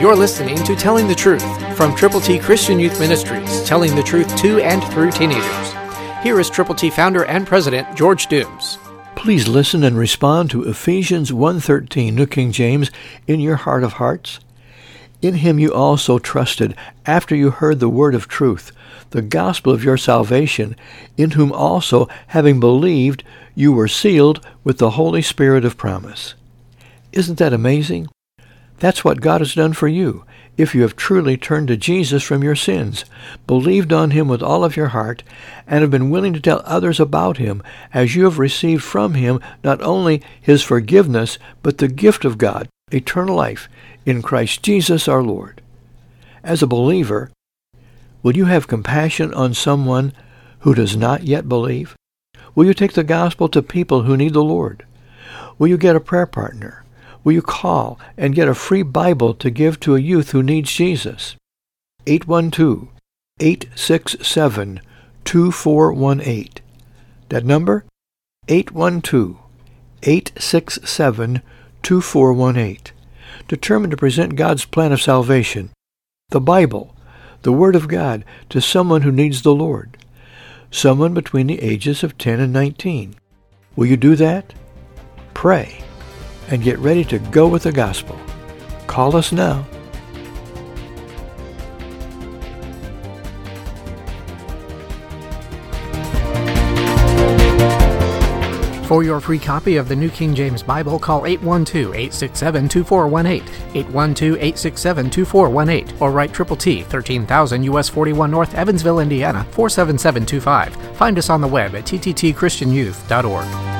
You're listening to Telling the Truth from Triple T Christian Youth Ministries, telling the truth to and through teenagers. Here is Triple T founder and president George Dooms. Please listen and respond to Ephesians 1:13, New King James, in your heart of hearts. In him you also trusted after you heard the word of truth, the gospel of your salvation, in whom also, having believed, you were sealed with the Holy Spirit of promise. Isn't that amazing? That's what God has done for you if you have truly turned to Jesus from your sins, believed on him with all of your heart, and have been willing to tell others about him as you have received from him not only his forgiveness, but the gift of God, eternal life, in Christ Jesus our Lord. As a believer, will you have compassion on someone who does not yet believe? Will you take the gospel to people who need the Lord? Will you get a prayer partner? Will you call and get a free Bible to give to a youth who needs Jesus? 812-867-2418. That number? 812-867-2418. Determined to present God's plan of salvation, the Bible, the Word of God, to someone who needs the Lord. Someone between the ages of 10 and 19. Will you do that? Pray and get ready to go with the gospel. Call us now. For your free copy of the New King James Bible, call 812-867-2418, 812-867-2418, or write Triple T, 13000 US 41 North, Evansville, Indiana, 47725. Find us on the web at tttchristianyouth.org.